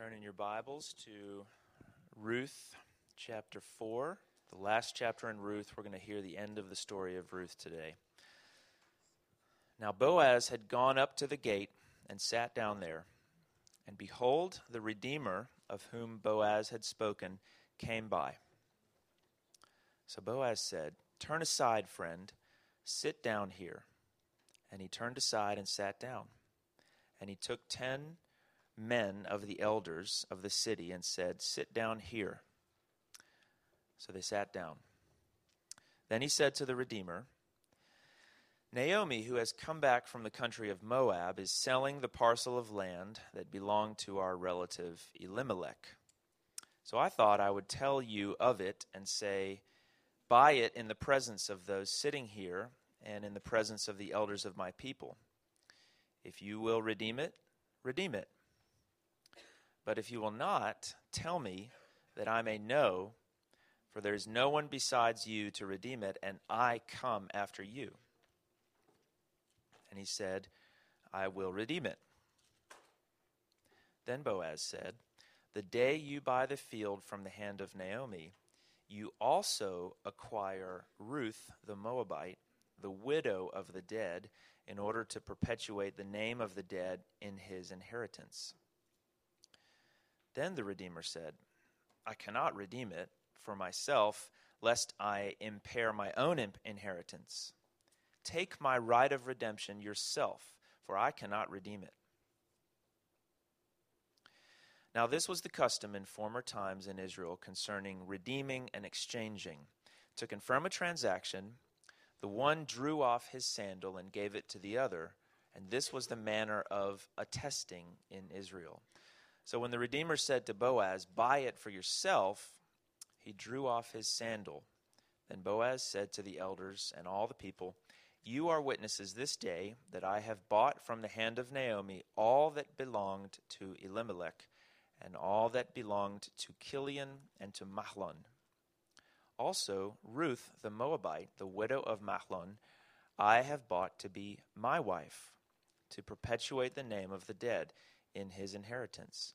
turn in your Bibles to Ruth chapter 4, the last chapter in Ruth. We're going to hear the end of the story of Ruth today. Now Boaz had gone up to the gate and sat down there. And behold, the Redeemer of whom Boaz had spoken came by. So Boaz said, Turn aside, friend, sit down here. And he turned aside and sat down. And he took ten men of the elders of the city and said, Sit down here. So they sat down. Then he said to the Redeemer, Naomi, who has come back from the country of Moab, is selling the parcel of land that belonged to our relative Elimelech. So I thought I would tell you of it and say, Buy it in the presence of those sitting here and in the presence of the elders of my people. If you will redeem it, redeem it. But if you will not, tell me that I may know, for there is no one besides you to redeem it, and I come after you. And he said, I will redeem it. Then Boaz said, The day you buy the field from the hand of Naomi, you also acquire Ruth the Moabite, the widow of the dead, in order to perpetuate the name of the dead in his inheritance. Then the Redeemer said, I cannot redeem it for myself, lest I impair my own inheritance. Take my right of redemption yourself, for I cannot redeem it. Now, this was the custom in former times in Israel concerning redeeming and exchanging. To confirm a transaction, the one drew off his sandal and gave it to the other, and this was the manner of attesting in Israel. So when the Redeemer said to Boaz, Buy it for yourself, he drew off his sandal. Then Boaz said to the elders and all the people, You are witnesses this day that I have bought from the hand of Naomi all that belonged to Elimelech, and all that belonged to Chilion and to Mahlon. Also, Ruth the Moabite, the widow of Mahlon, I have bought to be my wife, to perpetuate the name of the dead in his inheritance,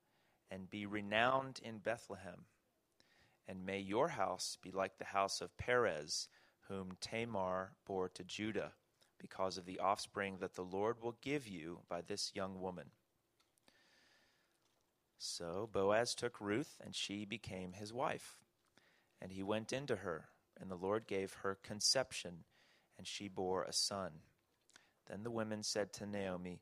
and be renowned in Bethlehem. And may your house be like the house of Perez, whom Tamar bore to Judah, because of the offspring that the Lord will give you by this young woman. So Boaz took Ruth, and she became his wife. And he went into her, and the Lord gave her conception, and she bore a son. Then the women said to Naomi,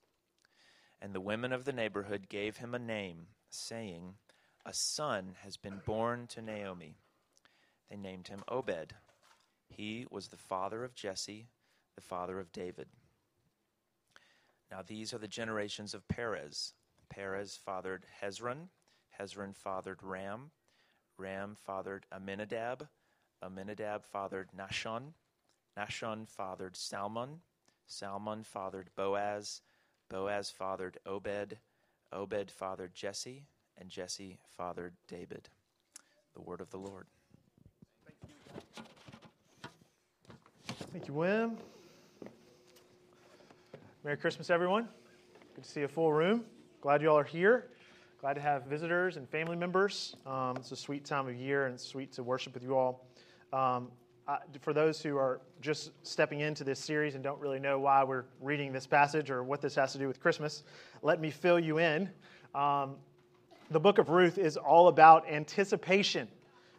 And the women of the neighborhood gave him a name, saying, A son has been born to Naomi. They named him Obed. He was the father of Jesse, the father of David. Now these are the generations of Perez. Perez fathered Hezron. Hezron fathered Ram. Ram fathered Amminadab. Amminadab fathered Nahshon. Nahshon fathered Salmon. Salmon fathered Boaz. Boaz fathered Obed, Obed fathered Jesse, and Jesse fathered David. The word of the Lord. Thank you, Wim. Merry Christmas, everyone. Good to see a full room. Glad you all are here. Glad to have visitors and family members. Um, it's a sweet time of year, and it's sweet to worship with you all. Um, for those who are just stepping into this series and don't really know why we're reading this passage or what this has to do with Christmas, let me fill you in. Um, the book of Ruth is all about anticipation.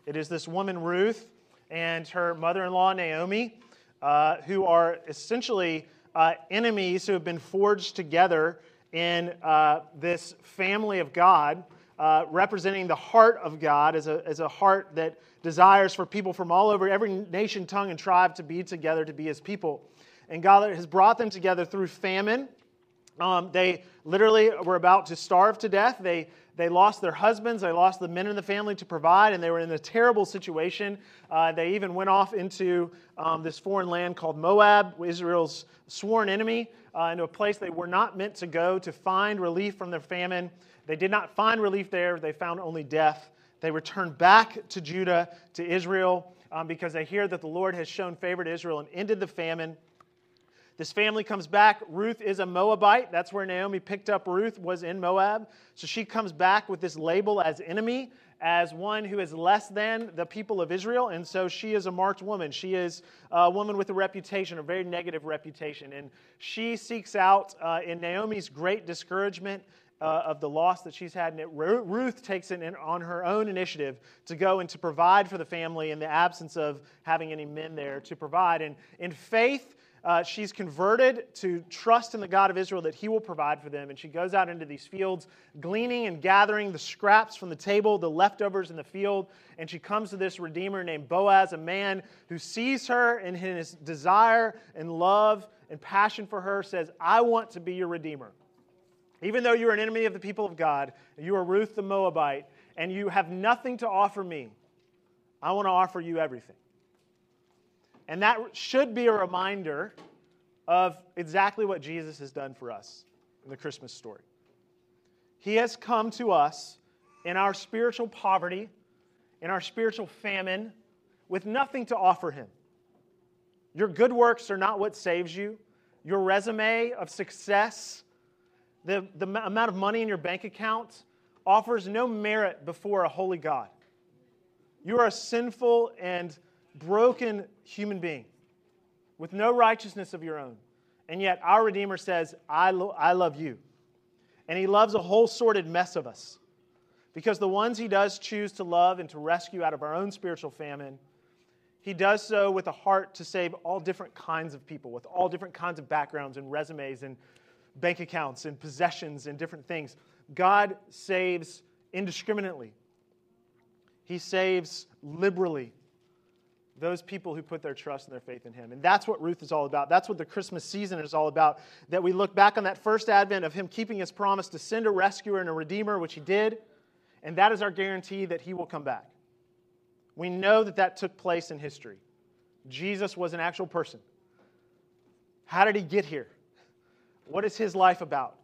It is this woman, Ruth, and her mother in law, Naomi, uh, who are essentially uh, enemies who have been forged together in uh, this family of God, uh, representing the heart of God as a, as a heart that desires for people from all over every nation, tongue, and tribe to be together to be his people. And God has brought them together through famine. Um, they literally were about to starve to death. They, they lost their husbands, they lost the men in the family to provide, and they were in a terrible situation. Uh, they even went off into um, this foreign land called Moab, Israel's sworn enemy, uh, into a place they were not meant to go to find relief from their famine. They did not find relief there, they found only death. They return back to Judah, to Israel, um, because they hear that the Lord has shown favor to Israel and ended the famine. This family comes back. Ruth is a Moabite. That's where Naomi picked up Ruth, was in Moab. So she comes back with this label as enemy, as one who is less than the people of Israel. And so she is a marked woman. She is a woman with a reputation, a very negative reputation. And she seeks out, uh, in Naomi's great discouragement, uh, of the loss that she's had. And it, Ruth takes it in, on her own initiative to go and to provide for the family in the absence of having any men there to provide. And in faith, uh, she's converted to trust in the God of Israel that He will provide for them. And she goes out into these fields, gleaning and gathering the scraps from the table, the leftovers in the field. And she comes to this Redeemer named Boaz, a man who sees her in his desire and love and passion for her, says, I want to be your Redeemer. Even though you're an enemy of the people of God, you are Ruth the Moabite, and you have nothing to offer me, I want to offer you everything. And that should be a reminder of exactly what Jesus has done for us in the Christmas story. He has come to us in our spiritual poverty, in our spiritual famine, with nothing to offer Him. Your good works are not what saves you. Your resume of success, the, the amount of money in your bank account, offers no merit before a holy God. You are a sinful and broken human being with no righteousness of your own. And yet our Redeemer says, I, lo- I love you. And he loves a whole sordid mess of us. Because the ones he does choose to love and to rescue out of our own spiritual famine, he does so with a heart to save all different kinds of people, with all different kinds of backgrounds and resumes and bank accounts and possessions and different things. God saves indiscriminately, He saves liberally those people who put their trust and their faith in him. And that's what Ruth is all about. That's what the Christmas season is all about. That we look back on that first advent of him keeping his promise to send a rescuer and a redeemer, which he did. And that is our guarantee that he will come back. We know that that took place in history. Jesus was an actual person. How did he get here? What is his life about?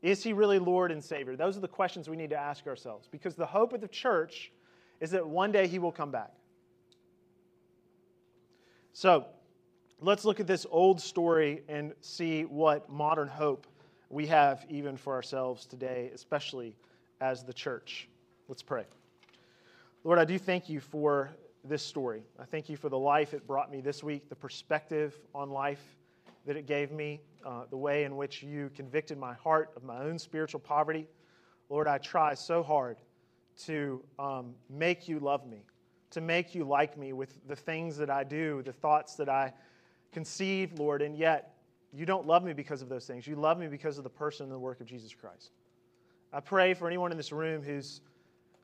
Is he really Lord and Savior? Those are the questions we need to ask ourselves because the hope of the church is that one day he will come back. So let's look at this old story and see what modern hope we have even for ourselves today, especially as the church. Let's pray. Lord, I do thank you for this story. I thank you for the life it brought me this week, the perspective on life that it gave me, uh, the way in which you convicted my heart of my own spiritual poverty. Lord, I try so hard to um, make you love me to make you like me with the things that I do, the thoughts that I conceive, Lord, and yet you don't love me because of those things. You love me because of the person and the work of Jesus Christ. I pray for anyone in this room who's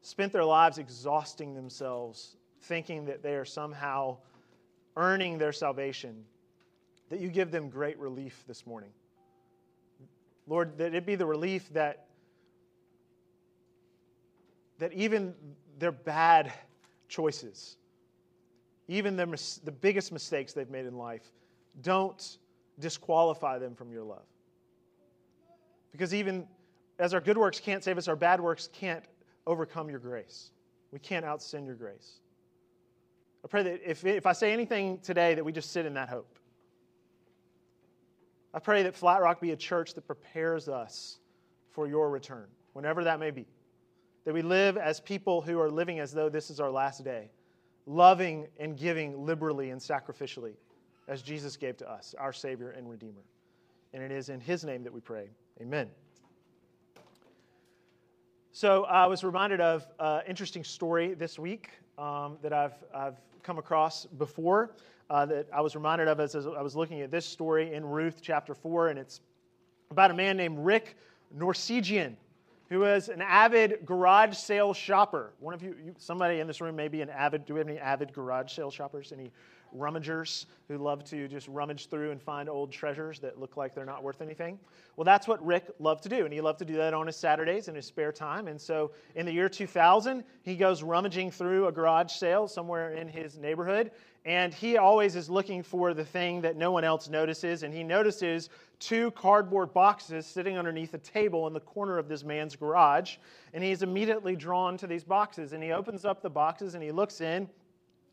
spent their lives exhausting themselves, thinking that they are somehow earning their salvation, that you give them great relief this morning. Lord, that it be the relief that, that even their bad choices, even the, the biggest mistakes they've made in life, don't disqualify them from your love. Because even as our good works can't save us, our bad works can't overcome your grace. We can't outsin your grace. I pray that if, if I say anything today, that we just sit in that hope. I pray that Flat Rock be a church that prepares us for your return, whenever that may be. That we live as people who are living as though this is our last day, loving and giving liberally and sacrificially as Jesus gave to us, our Savior and Redeemer. And it is in His name that we pray. Amen. So I was reminded of an interesting story this week um, that I've, I've come across before uh, that I was reminded of as, as I was looking at this story in Ruth chapter 4, and it's about a man named Rick Norsigian, who is an avid garage sale shopper. One of you, you, somebody in this room may be an avid, do we have any avid garage sale shoppers? Any rummagers who love to just rummage through and find old treasures that look like they're not worth anything. Well, that's what Rick loved to do, and he loved to do that on his Saturdays in his spare time. And so in the year 2000, he goes rummaging through a garage sale somewhere in his neighborhood, and he always is looking for the thing that no one else notices, and he notices two cardboard boxes sitting underneath a table in the corner of this man's garage, and he's immediately drawn to these boxes, and he opens up the boxes and he looks in,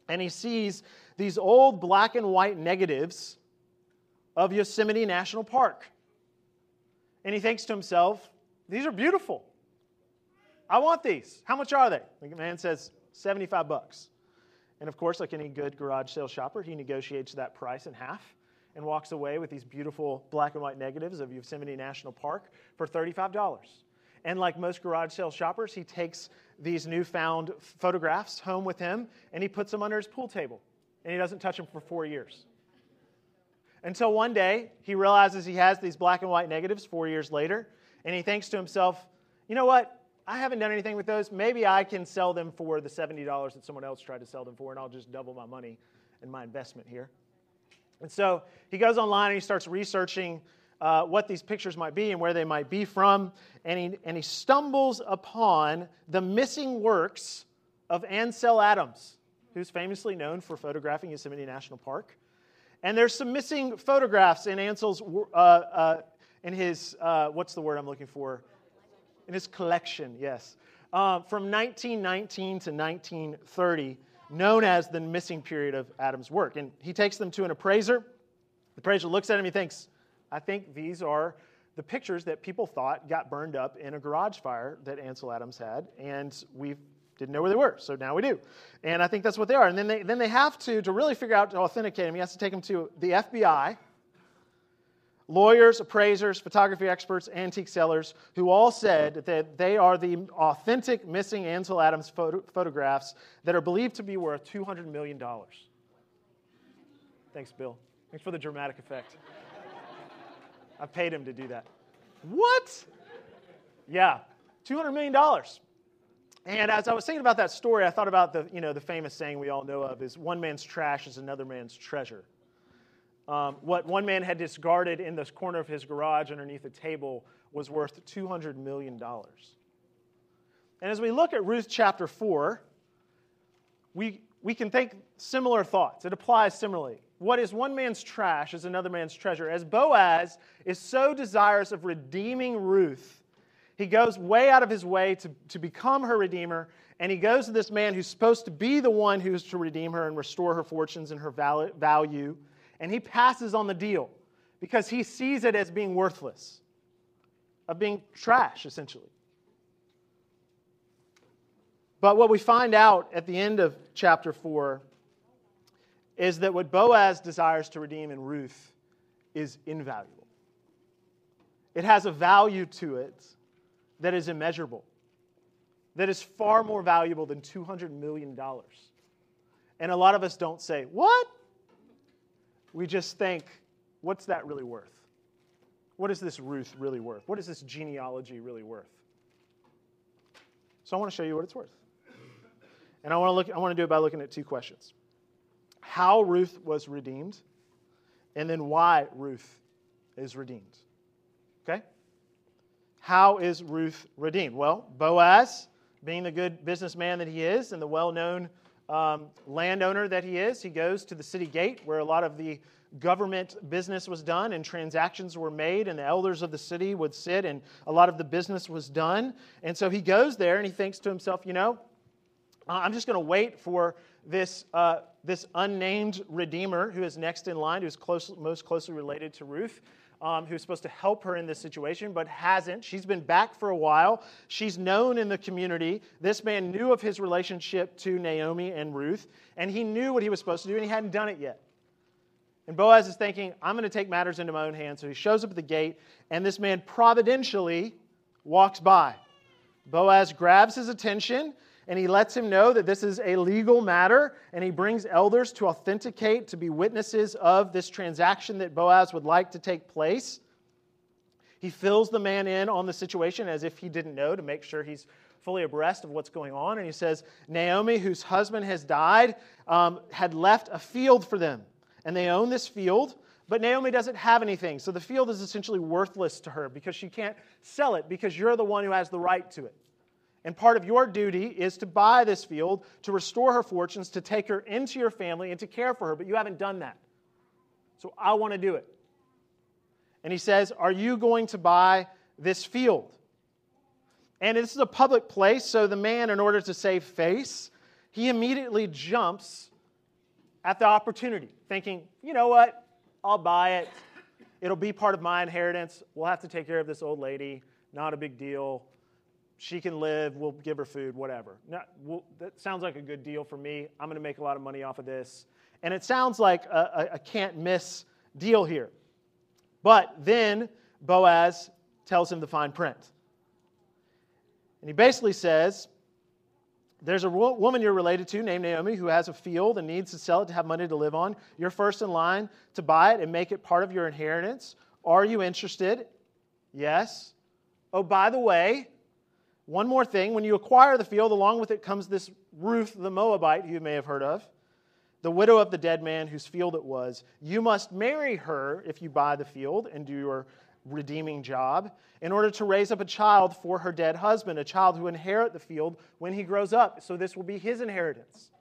and he sees these old black and white negatives of Yosemite National Park. And he thinks to himself, These are beautiful. I want these. How much are they? The man says, 75 bucks. And of course, like any good garage sale shopper, he negotiates that price in half and walks away with these beautiful black and white negatives of Yosemite National Park for $35. And like most garage sale shoppers, he takes these newfound photographs home with him and he puts them under his pool table and he doesn't touch them for four years. Until one day, he realizes he has these black and white negatives four years later, and he thinks to himself, you know what? I haven't done anything with those. Maybe I can sell them for the $70 that someone else tried to sell them for, and I'll just double my money and my investment here. And so he goes online and he starts researching uh, what these pictures might be and where they might be from, and he, and he stumbles upon the missing works of Ansel Adams who's famously known for photographing Yosemite National Park. And there's some missing photographs in Ansel's, uh, uh, in his, uh, what's the word I'm looking for? In his collection, yes. Uh, from 1919 to 1930, known as the missing period of Adams' work. And he takes them to an appraiser. The appraiser looks at him, he thinks, I think these are the pictures that people thought got burned up in a garage fire that Ansel Adams had, and we've didn't know where they were, so now we do. And I think that's what they are. And then they, then they have to, to really figure out to authenticate him, he has to take them to the FBI, lawyers, appraisers, photography experts, antique sellers, who all said that they are the authentic missing Ansel Adams photo, photographs that are believed to be worth $200 million. Thanks, Bill. Thanks for the dramatic effect. I paid him to do that. What? Yeah, $200 million. And as I was thinking about that story, I thought about the, you know, the famous saying we all know of is one man's trash is another man's treasure. Um, what one man had discarded in the corner of his garage underneath a table was worth $200 million. And as we look at Ruth chapter 4, we, we can think similar thoughts. It applies similarly. What is one man's trash is another man's treasure. As Boaz is so desirous of redeeming Ruth he goes way out of his way to, to become her redeemer, and he goes to this man who's supposed to be the one who's to redeem her and restore her fortunes and her value, and he passes on the deal because he sees it as being worthless, of being trash, essentially. But what we find out at the end of chapter 4 is that what Boaz desires to redeem in Ruth is invaluable. It has a value to it that is immeasurable, that is far more valuable than $200 million. And a lot of us don't say, What? We just think, What's that really worth? What is this Ruth really worth? What is this genealogy really worth? So I want to show you what it's worth. And I want to look I want to do it by looking at two questions. How Ruth was redeemed, and then why Ruth is redeemed. Okay? How is Ruth redeemed? Well, Boaz, being the good businessman that he is and the well known um, landowner that he is, he goes to the city gate where a lot of the government business was done and transactions were made, and the elders of the city would sit and a lot of the business was done. And so he goes there and he thinks to himself, you know, I'm just going to wait for this, uh, this unnamed redeemer who is next in line, who's close, most closely related to Ruth um, who's supposed to help her in this situation, but hasn't. She's been back for a while. She's known in the community. This man knew of his relationship to Naomi and Ruth, and he knew what he was supposed to do, and he hadn't done it yet. And Boaz is thinking, I'm going to take matters into my own hands. So he shows up at the gate, and this man providentially walks by. Boaz grabs his attention, and he lets him know that this is a legal matter, and he brings elders to authenticate, to be witnesses of this transaction that Boaz would like to take place. He fills the man in on the situation as if he didn't know to make sure he's fully abreast of what's going on. And he says, Naomi, whose husband has died, um, had left a field for them. And they own this field, but Naomi doesn't have anything. So the field is essentially worthless to her because she can't sell it because you're the one who has the right to it. And part of your duty is to buy this field, to restore her fortunes, to take her into your family, and to care for her. But you haven't done that. So I want to do it. And he says, Are you going to buy this field? And this is a public place, so the man, in order to save face, he immediately jumps at the opportunity, thinking, you know what? I'll buy it. It'll be part of my inheritance. We'll have to take care of this old lady. Not a big deal. She can live. We'll give her food, whatever. We'll, that sounds like a good deal for me. I'm going to make a lot of money off of this. And it sounds like a, a, a can't miss deal here. But then Boaz tells him the fine print. And he basically says, There's a woman you're related to named Naomi who has a field and needs to sell it to have money to live on. You're first in line to buy it and make it part of your inheritance. Are you interested? Yes. Oh, by the way, one more thing. When you acquire the field, along with it comes this Ruth the Moabite, you may have heard of, the widow of the dead man whose field it was. You must marry her if you buy the field and do your redeeming job in order to raise up a child for her dead husband, a child who inherit the field when he grows up. So this will be his inheritance.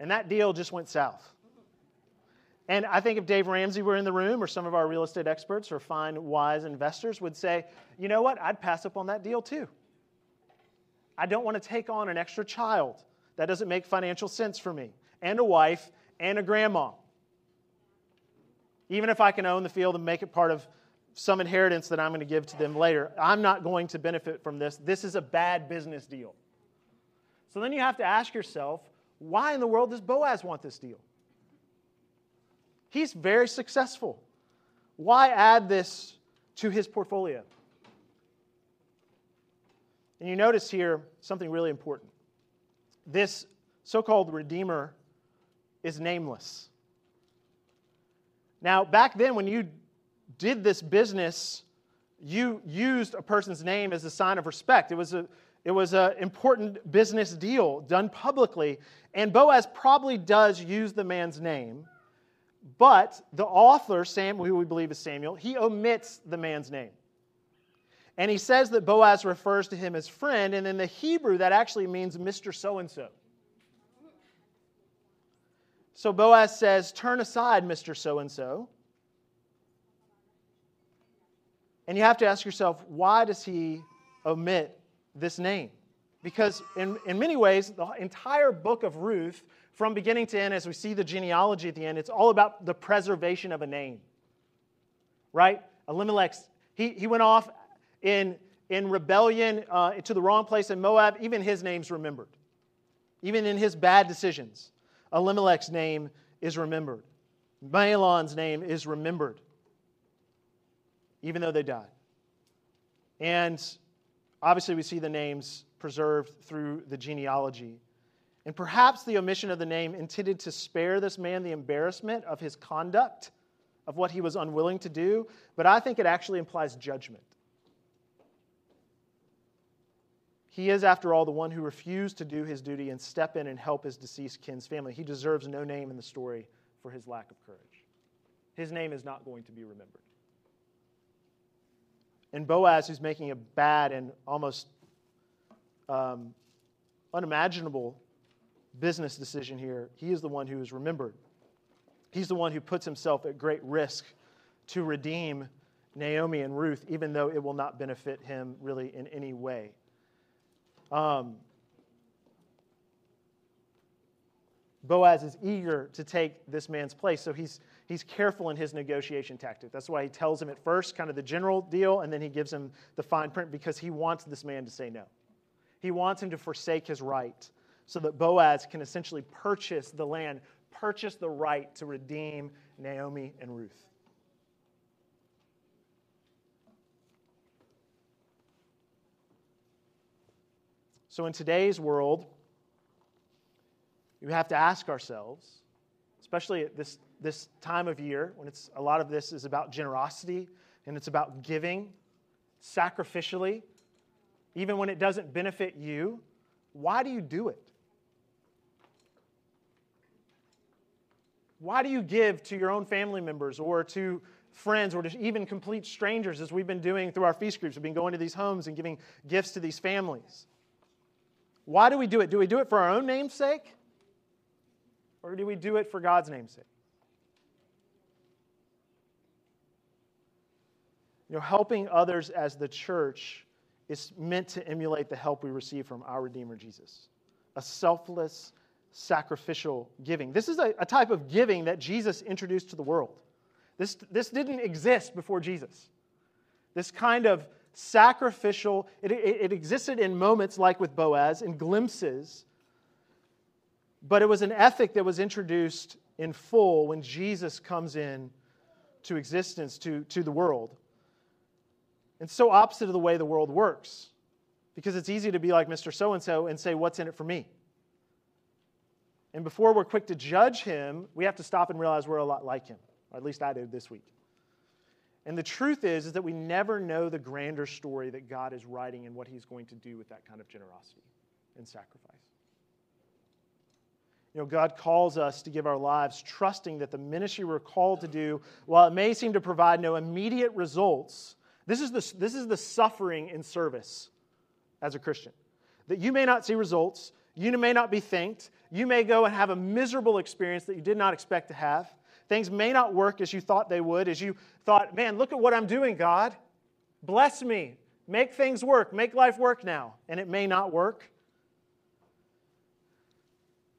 And that deal just went south. And I think if Dave Ramsey were in the room, or some of our real estate experts or fine, wise investors would say, you know what, I'd pass up on that deal too. I don't want to take on an extra child. That doesn't make financial sense for me, and a wife, and a grandma even if I can own the field and make it part of some inheritance that I'm going to give to them later. I'm not going to benefit from this. This is a bad business deal. So then you have to ask yourself why in the world does Boaz want this deal? He's very successful. Why add this to his portfolio? And you notice here something really important. This so called Redeemer is nameless. Now, back then, when you did this business, you used a person's name as a sign of respect. It was a it was an important business deal done publicly, and Boaz probably does use the man's name, but the author, Sam, who we believe is Samuel, he omits the man's name. And he says that Boaz refers to him as friend, and in the Hebrew, that actually means Mr. So and so. So Boaz says, Turn aside, Mr. So and so. And you have to ask yourself, why does he omit this name? Because in, in many ways, the entire book of Ruth, from beginning to end, as we see the genealogy at the end, it's all about the preservation of a name. Right? Elimelech, he, he went off in, in rebellion uh, to the wrong place in Moab. Even his name's remembered, even in his bad decisions. Elimelech's name is remembered. Mahlon's name is remembered, even though they died. And obviously, we see the names preserved through the genealogy. And perhaps the omission of the name intended to spare this man the embarrassment of his conduct, of what he was unwilling to do, but I think it actually implies judgment. He is, after all, the one who refused to do his duty and step in and help his deceased kin's family. He deserves no name in the story for his lack of courage. His name is not going to be remembered. And Boaz, who's making a bad and almost um, unimaginable business decision here, he is the one who is remembered. He's the one who puts himself at great risk to redeem Naomi and Ruth, even though it will not benefit him really in any way. Um, Boaz is eager to take this man's place, so he's, he's careful in his negotiation tactic. That's why he tells him at first kind of the general deal, and then he gives him the fine print because he wants this man to say no. He wants him to forsake his right so that Boaz can essentially purchase the land, purchase the right to redeem Naomi and Ruth. So, in today's world, we have to ask ourselves, especially at this, this time of year when it's, a lot of this is about generosity and it's about giving sacrificially, even when it doesn't benefit you, why do you do it? Why do you give to your own family members or to friends or to even complete strangers, as we've been doing through our feast groups? We've been going to these homes and giving gifts to these families. Why do we do it? Do we do it for our own name's sake? Or do we do it for God's name's sake? You know, helping others as the church is meant to emulate the help we receive from our Redeemer Jesus. A selfless, sacrificial giving. This is a, a, type of giving that Jesus introduced to the world. This, this didn't exist before Jesus. This kind of sacrificial, it, it, it existed in moments like with Boaz, in glimpses, but it was an ethic that was introduced in full when Jesus comes in to existence, to, to the world. And so opposite of the way the world works, because it's easy to be like Mr. So and so and say, What's in it for me? And before we're quick to judge him, we have to stop and realize we're a lot like him. Or at least I did this week. And the truth is, is that we never know the grander story that God is writing and what he's going to do with that kind of generosity and sacrifice. You know, God calls us to give our lives trusting that the ministry we're called to do, while it may seem to provide no immediate results, this is the, this is the suffering in service as a Christian. That you may not see results, you may not be thanked. You may go and have a miserable experience that you did not expect to have. Things may not work as you thought they would, as you thought, man, look at what I'm doing, God. Bless me. Make things work. Make life work now. And it may not work.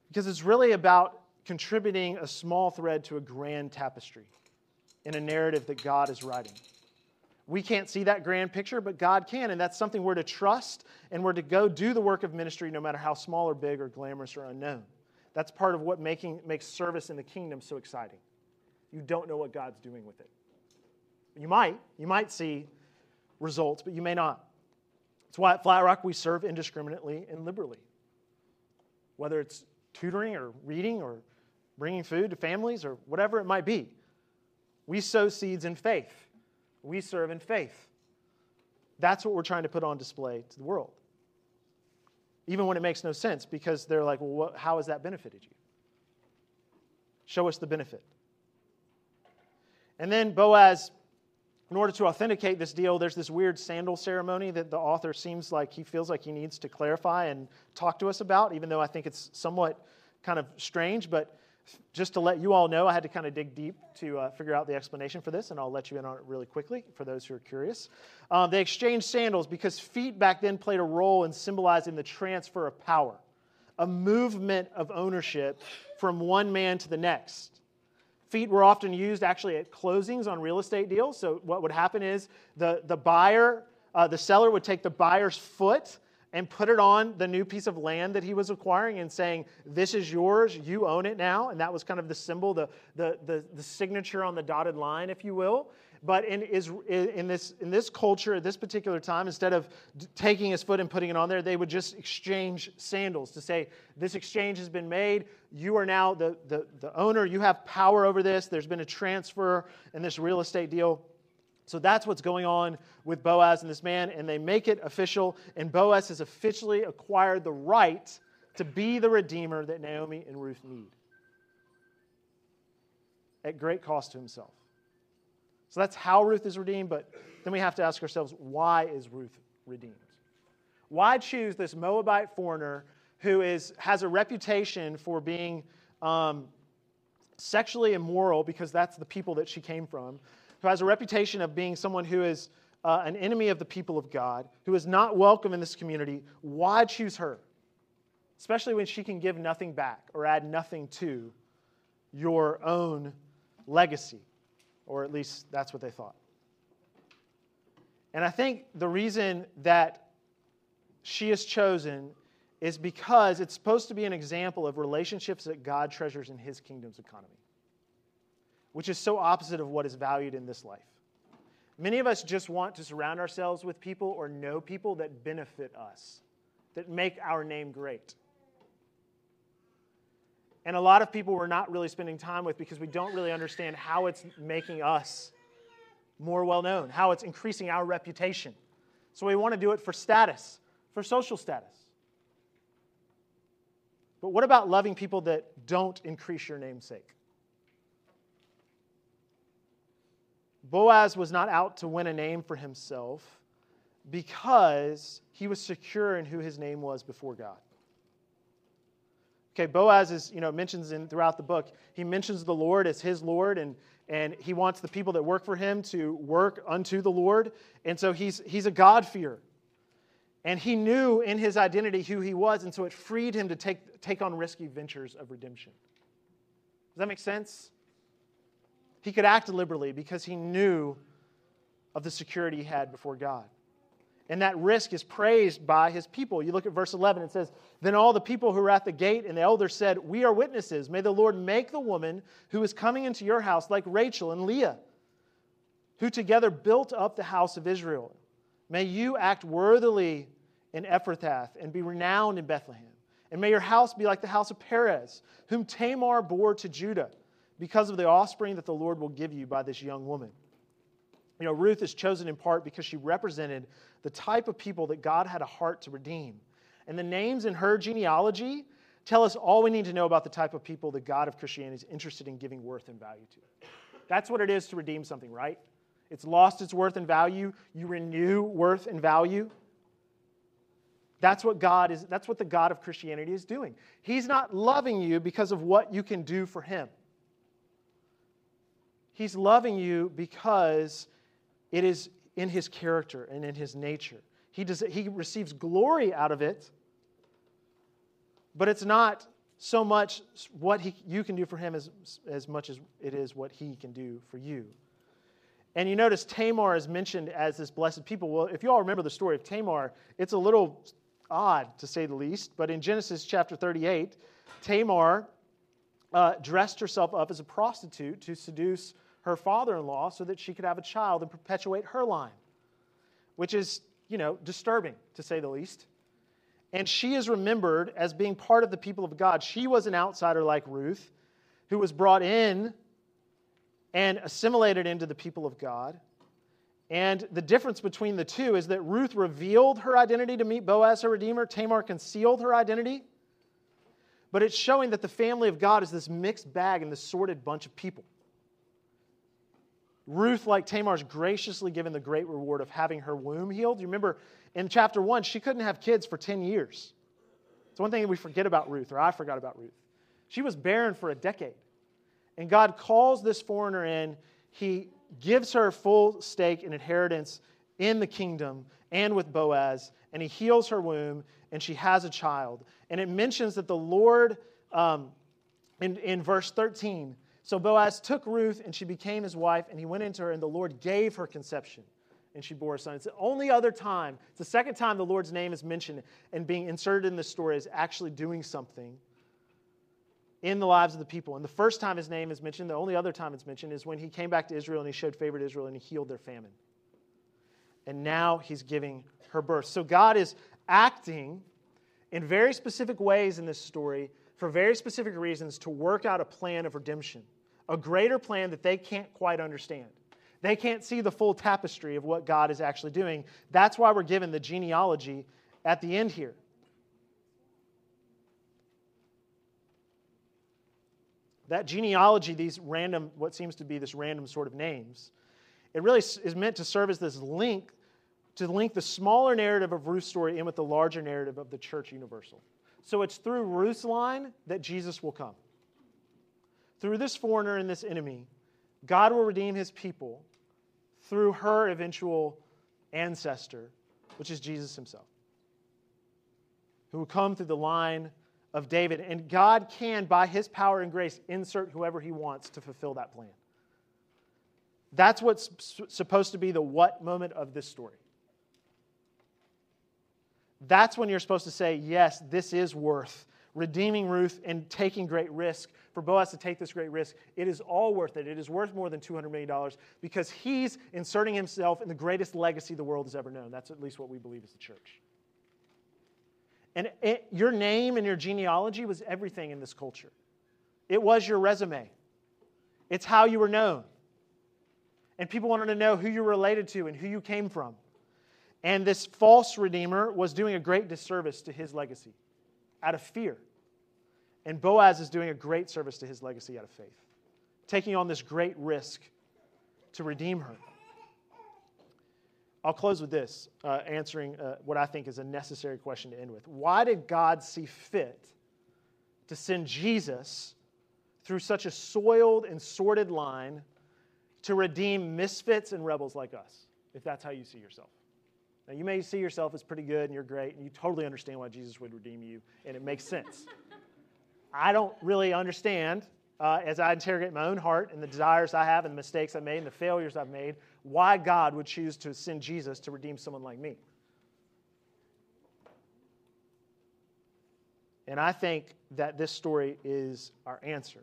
Because it's really about contributing a small thread to a grand tapestry in a narrative that God is writing. We can't see that grand picture, but God can, and that's something we're to trust and we're to go do the work of ministry no matter how small or big or glamorous or unknown. That's part of what making, makes service in the kingdom so exciting. You don't know what God's doing with it. You might. You might see results, but you may not. That's why at Flat Rock we serve indiscriminately and liberally. Whether it's tutoring or reading or bringing food to families or whatever it might be, we sow seeds in faith we serve in faith. That's what we're trying to put on display to the world. Even when it makes no sense, because they're like, well, what, how has that benefited you? Show us the benefit. And then Boaz, in order to authenticate this deal, there's this weird sandal ceremony that the author seems like he feels like he needs to clarify and talk to us about, even though I think it's somewhat kind of strange. But just to let you all know, I had to kind of dig deep to uh, figure out the explanation for this, and I'll let you in on it really quickly for those who are curious. Um, they exchanged sandals because feet back then played a role in symbolizing the transfer of power, a movement of ownership from one man to the next. Feet were often used actually at closings on real estate deals. So, what would happen is the, the buyer, uh, the seller would take the buyer's foot and put it on the new piece of land that he was acquiring and saying, This is yours, you own it now. And that was kind of the symbol, the, the, the, the signature on the dotted line, if you will. But in, is, in, this, in this culture at this particular time, instead of taking his foot and putting it on there, they would just exchange sandals to say, This exchange has been made. You are now the, the, the owner. You have power over this. There's been a transfer in this real estate deal. So that's what's going on with Boaz and this man, and they make it official, and Boaz has officially acquired the right to be the redeemer that Naomi and Ruth need at great cost to himself. So that's how Ruth is redeemed, but then we have to ask ourselves why is Ruth redeemed? Why choose this Moabite foreigner who is, has a reputation for being um, sexually immoral because that's the people that she came from? Who has a reputation of being someone who is uh, an enemy of the people of God, who is not welcome in this community, why choose her? Especially when she can give nothing back or add nothing to your own legacy. Or at least that's what they thought. And I think the reason that she is chosen is because it's supposed to be an example of relationships that God treasures in his kingdom's economy which is so opposite of what is valued in this life. Many of us just want to surround ourselves with people or know people that benefit us, that make our name great. And a lot of people we're not really spending time with because we don't really understand how it's making us more well known, how it's increasing our reputation. So we want to do it for status, for social status. But what about loving people that don't increase your namesake? Boaz was not out to win a name for himself because he was secure in who his name was before God. Okay, Boaz is, you know, mentions in throughout the book, he mentions the Lord as his Lord, and, and he wants the people that work for him to work unto the Lord. And so he's, he's a God-fearer. And he knew in his identity who he was, and so it freed him to take, take on risky ventures of redemption. Does that make sense? He could act liberally because he knew of the security he had before God. And that risk is praised by his people. You look at verse 11, it says, Then all the people who were at the gate and the elders said, We are witnesses. May the Lord make the woman who is coming into your house like Rachel and Leah, who together built up the house of Israel. May you act worthily in Ephrathah and be renowned in Bethlehem. And may your house be like the house of Perez, whom Tamar bore to Judah, because of the offspring that the Lord will give you by this young woman. You know, Ruth is chosen in part because she represented the type of people that God had a heart to redeem. And the names in her genealogy tell us all we need to know about the type of people the God of Christianity is interested in giving worth and value to. That's what it is to redeem something, right? It's lost its worth and value. You renew worth and value. That's what God is, that's what the God of Christianity is doing. He's not loving you because of what you can do for him. He's loving you because it is in his character and in his nature. He, does, he receives glory out of it, but it's not so much what he, you can do for him as, as much as it is what he can do for you. And you notice Tamar is mentioned as this blessed people. Well, if you all remember the story of Tamar, it's a little odd to say the least, but in Genesis chapter 38, Tamar uh, dressed herself up as a prostitute to seduce her father in law so that she could have a child and perpetuate her line, which is, you know, disturbing to say the least. And she is remembered as being part of the people of God. She was an outsider like Ruth, who was brought in and assimilated into the people of God. And the difference between the two is that Ruth revealed her identity to meet Boaz, her Redeemer. Tamar concealed her identity. But it's showing that the family of God is this mixed bag and this sorted bunch of people. Ruth, like Tamar, is graciously given the great reward of having her womb healed. You remember in chapter 1, she couldn't have kids for 10 years. It's one thing we forget about Ruth, or I forgot about Ruth. She was barren for a decade. And God calls this foreigner in. He gives her full stake and inheritance in the kingdom and with Boaz, and he heals her womb, and she has a child. And it mentions that the Lord, um, in, in verse 13, so Boaz took Ruth, and she became his wife, and he went into her, and the Lord gave her conception, and she bore a son. It's the only other time, it's the second time the Lord's name is mentioned and being inserted in the story is actually doing something in the lives of the people. And the first time his name is mentioned, the only other time it's mentioned, is when he came back to Israel and he showed favor to Israel and he healed their famine. And now he's giving her birth. So God is acting in very specific ways in this story for very specific reasons to work out a plan of redemption a greater plan that they can't quite understand. They can't see the full tapestry of what God is actually doing. That's why we're given the genealogy at the end here. That genealogy, these random, what seems to be this random sort of names, it really is meant to serve as this link to link the smaller narrative of Ruth's story in with the larger narrative of the church universal. So it's through Ruth's line that Jesus will come through this foreigner and this enemy, God will redeem his people through her eventual ancestor, which is Jesus himself, who will come through the line of David. And God can, by his power and grace, insert whoever he wants to fulfill that plan. That's what's supposed to be the what moment of this story. That's when you're supposed to say, yes, this is worth redeeming Ruth and taking great risk, for Boaz to take this great risk, it is all worth it. It is worth more than $200 million because he's inserting himself in the greatest legacy the world has ever known. That's at least what we believe as the church. And it, your name and your genealogy was everything in this culture. It was your resume, it's how you were known. And people wanted to know who you were related to and who you came from. And this false redeemer was doing a great disservice to his legacy out of fear. And Boaz is doing a great service to his legacy out of faith, taking on this great risk to redeem her. I'll close with this, uh, answering uh, what I think is a necessary question to end with. Why did God see fit to send Jesus through such a soiled and sordid line to redeem misfits and rebels like us, if that's how you see yourself? Now, you may see yourself as pretty good and you're great, and you totally understand why Jesus would redeem you, and it makes sense. I don't really understand uh, as I interrogate my own heart and the desires I have and the mistakes I made and the failures I've made, why God would choose to send Jesus to redeem someone like me. And I think that this story is our answer.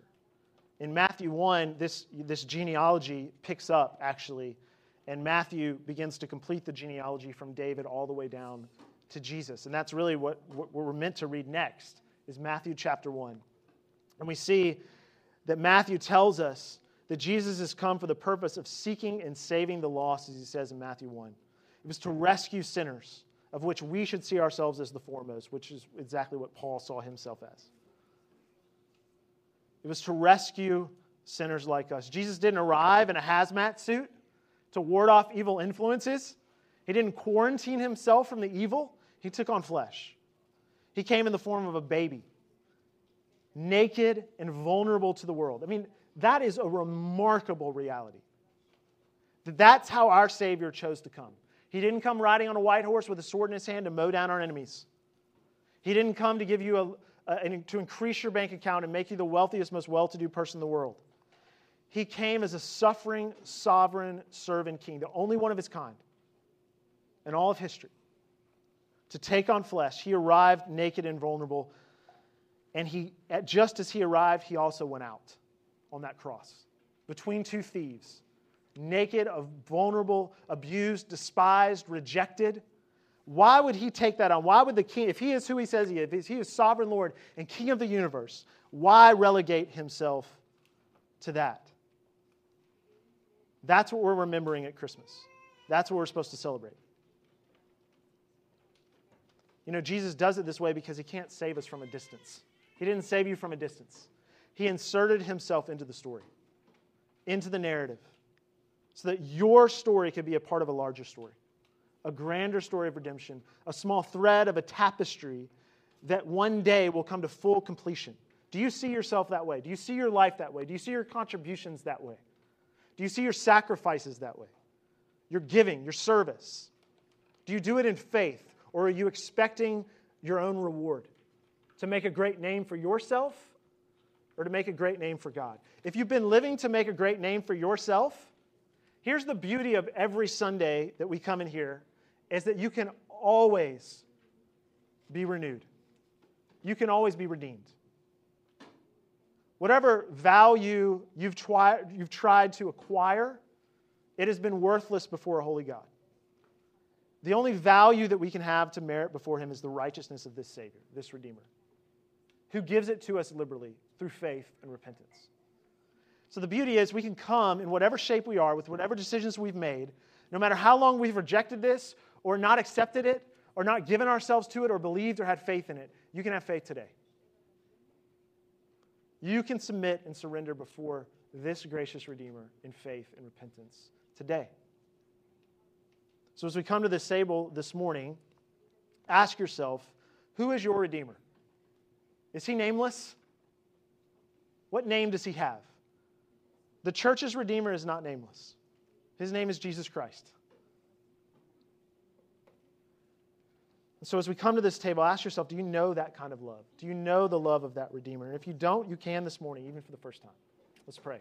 In Matthew 1, this, this genealogy picks up actually, and Matthew begins to complete the genealogy from David all the way down to Jesus. And that's really what, what we're meant to read next, is Matthew chapter 1. And we see that Matthew tells us that Jesus has come for the purpose of seeking and saving the lost, as he says in Matthew 1. It was to rescue sinners, of which we should see ourselves as the foremost, which is exactly what Paul saw himself as. It was to rescue sinners like us. Jesus didn't arrive in a hazmat suit to ward off evil influences, he didn't quarantine himself from the evil, he took on flesh. He came in the form of a baby naked and vulnerable to the world. I mean, that is a remarkable reality. That's how our Savior chose to come. He didn't come riding on a white horse with a sword in his hand to mow down our enemies. He didn't come to give you a, a to increase your bank account and make you the wealthiest, most well to do person in the world. He came as a suffering, sovereign servant king, the only one of his kind in all of history, to take on flesh. He arrived naked and vulnerable and he, just as he arrived, he also went out on that cross between two thieves, naked, vulnerable, abused, despised, rejected. Why would he take that on? Why would the king, if he is who he says he is, if he is sovereign Lord and king of the universe, why relegate himself to that? That's what we're remembering at Christmas. That's what we're supposed to celebrate. You know, Jesus does it this way because he can't save us from a distance. He didn't save you from a distance. He inserted himself into the story, into the narrative, so that your story could be a part of a larger story, a grander story of redemption, a small thread of a tapestry that one day will come to full completion. Do you see yourself that way? Do you see your life that way? Do you see your contributions that way? Do you see your sacrifices that way? Your giving, your service? Do you do it in faith, or are you expecting your own reward? to make a great name for yourself or to make a great name for God. If you've been living to make a great name for yourself, here's the beauty of every Sunday that we come in here is that you can always be renewed. You can always be redeemed. Whatever value you've, twi- you've tried to acquire, it has been worthless before a holy God. The only value that we can have to merit before Him is the righteousness of this Savior, this Redeemer who gives it to us liberally through faith and repentance. So the beauty is we can come in whatever shape we are, with whatever decisions we've made, no matter how long we've rejected this or not accepted it or not given ourselves to it or believed or had faith in it, you can have faith today. You can submit and surrender before this gracious Redeemer in faith and repentance today. So, as we come to this table this morning, ask yourself who is your Redeemer? Is he nameless? What name does he have? The church's Redeemer is not nameless. His name is Jesus Christ. And so, as we come to this table, ask yourself do you know that kind of love? Do you know the love of that Redeemer? And if you don't, you can this morning, even for the first time. Let's pray.